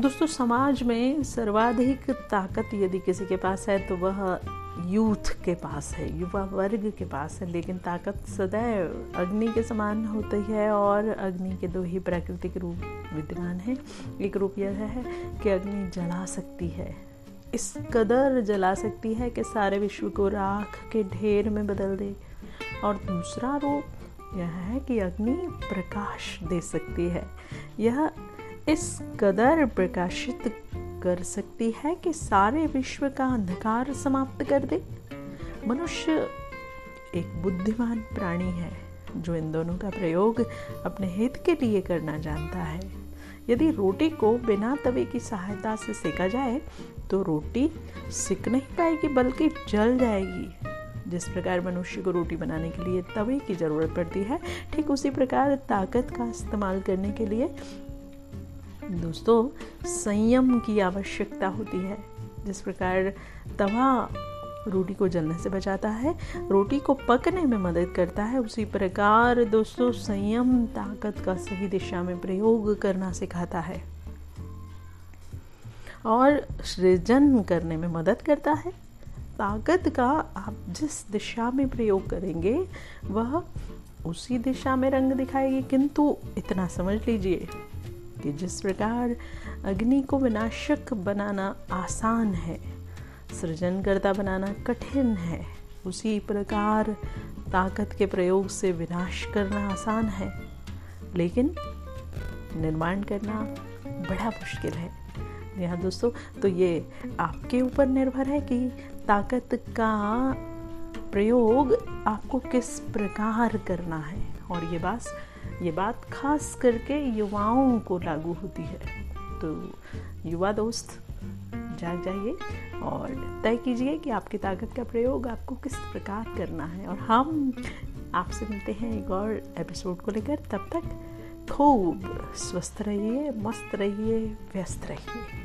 दोस्तों, समाज में सर्वाधिक ताकत यदि किसी के पास है तो वह यूथ के पास है, युवा वर्ग के पास है। लेकिन ताकत सदैव अग्नि के समान होती है और अग्नि के दो ही प्राकृतिक रूप विद्यमान हैं। एक रूप यह है कि अग्नि जला सकती है। इस कदर जला सकती है कि सारे विश्व को राख के ढेर में बदल दे। और दूसरा रूप यह है कि अग्नि प्रकाश दे सकती है। यह इस कदर प्रकाशित कर सकती है कि सारे विश्व का अंधकार समाप्त कर दे। मनुष्य एक बुद्धिमान प्राणी है, जो इन दोनों का प्रयोग अपने हित के लिए करना जानता है। यदि रोटी को बिना तवे की सहायता से सेका जाए तो रोटी सिक नहीं पाएगी, बल्कि जल जाएगी। जिस प्रकार मनुष्य को रोटी बनाने के लिए तवे की ज़रूरत पड़ती है, ठीक उसी प्रकार ताकत का इस्तेमाल करने के लिए दोस्तों, संयम की आवश्यकता होती है। जिस प्रकार तवा रोटी को जलने से बचाता है, रोटी को पकने में मदद करता है, उसी प्रकार दोस्तों, संयम ताकत का सही दिशा में प्रयोग करना सिखाता है। और सृजन करने में मदद करता है। ताकत का आप जिस दिशा में प्रयोग करेंगे, वह उसी दिशा में रंग दिखाएगी। किंतु इतना समझ लीजिए कि जिस प्रकार अग्नि को विनाशक बनाना आसान है, सृजनकर्ता बनाना कठिन है, उसी प्रकार ताकत के प्रयोग से विनाश करना आसान है। लेकिन निर्माण करना बड़ा मुश्किल है। यहाँ दोस्तों तो ये आपके ऊपर निर्भर है कि ताकत का प्रयोग आपको किस प्रकार करना है। और ये बात ये बात खास करके युवाओं को लागू होती है। तो युवा दोस्त, जाग जाइए और तय कीजिए कि आपकी ताकत का प्रयोग आपको किस प्रकार करना है। और हम आपसे मिलते हैं एक और एपिसोड को लेकर। तब तक खूब स्वस्थ रहिए, मस्त रहिए, व्यस्त रहिए।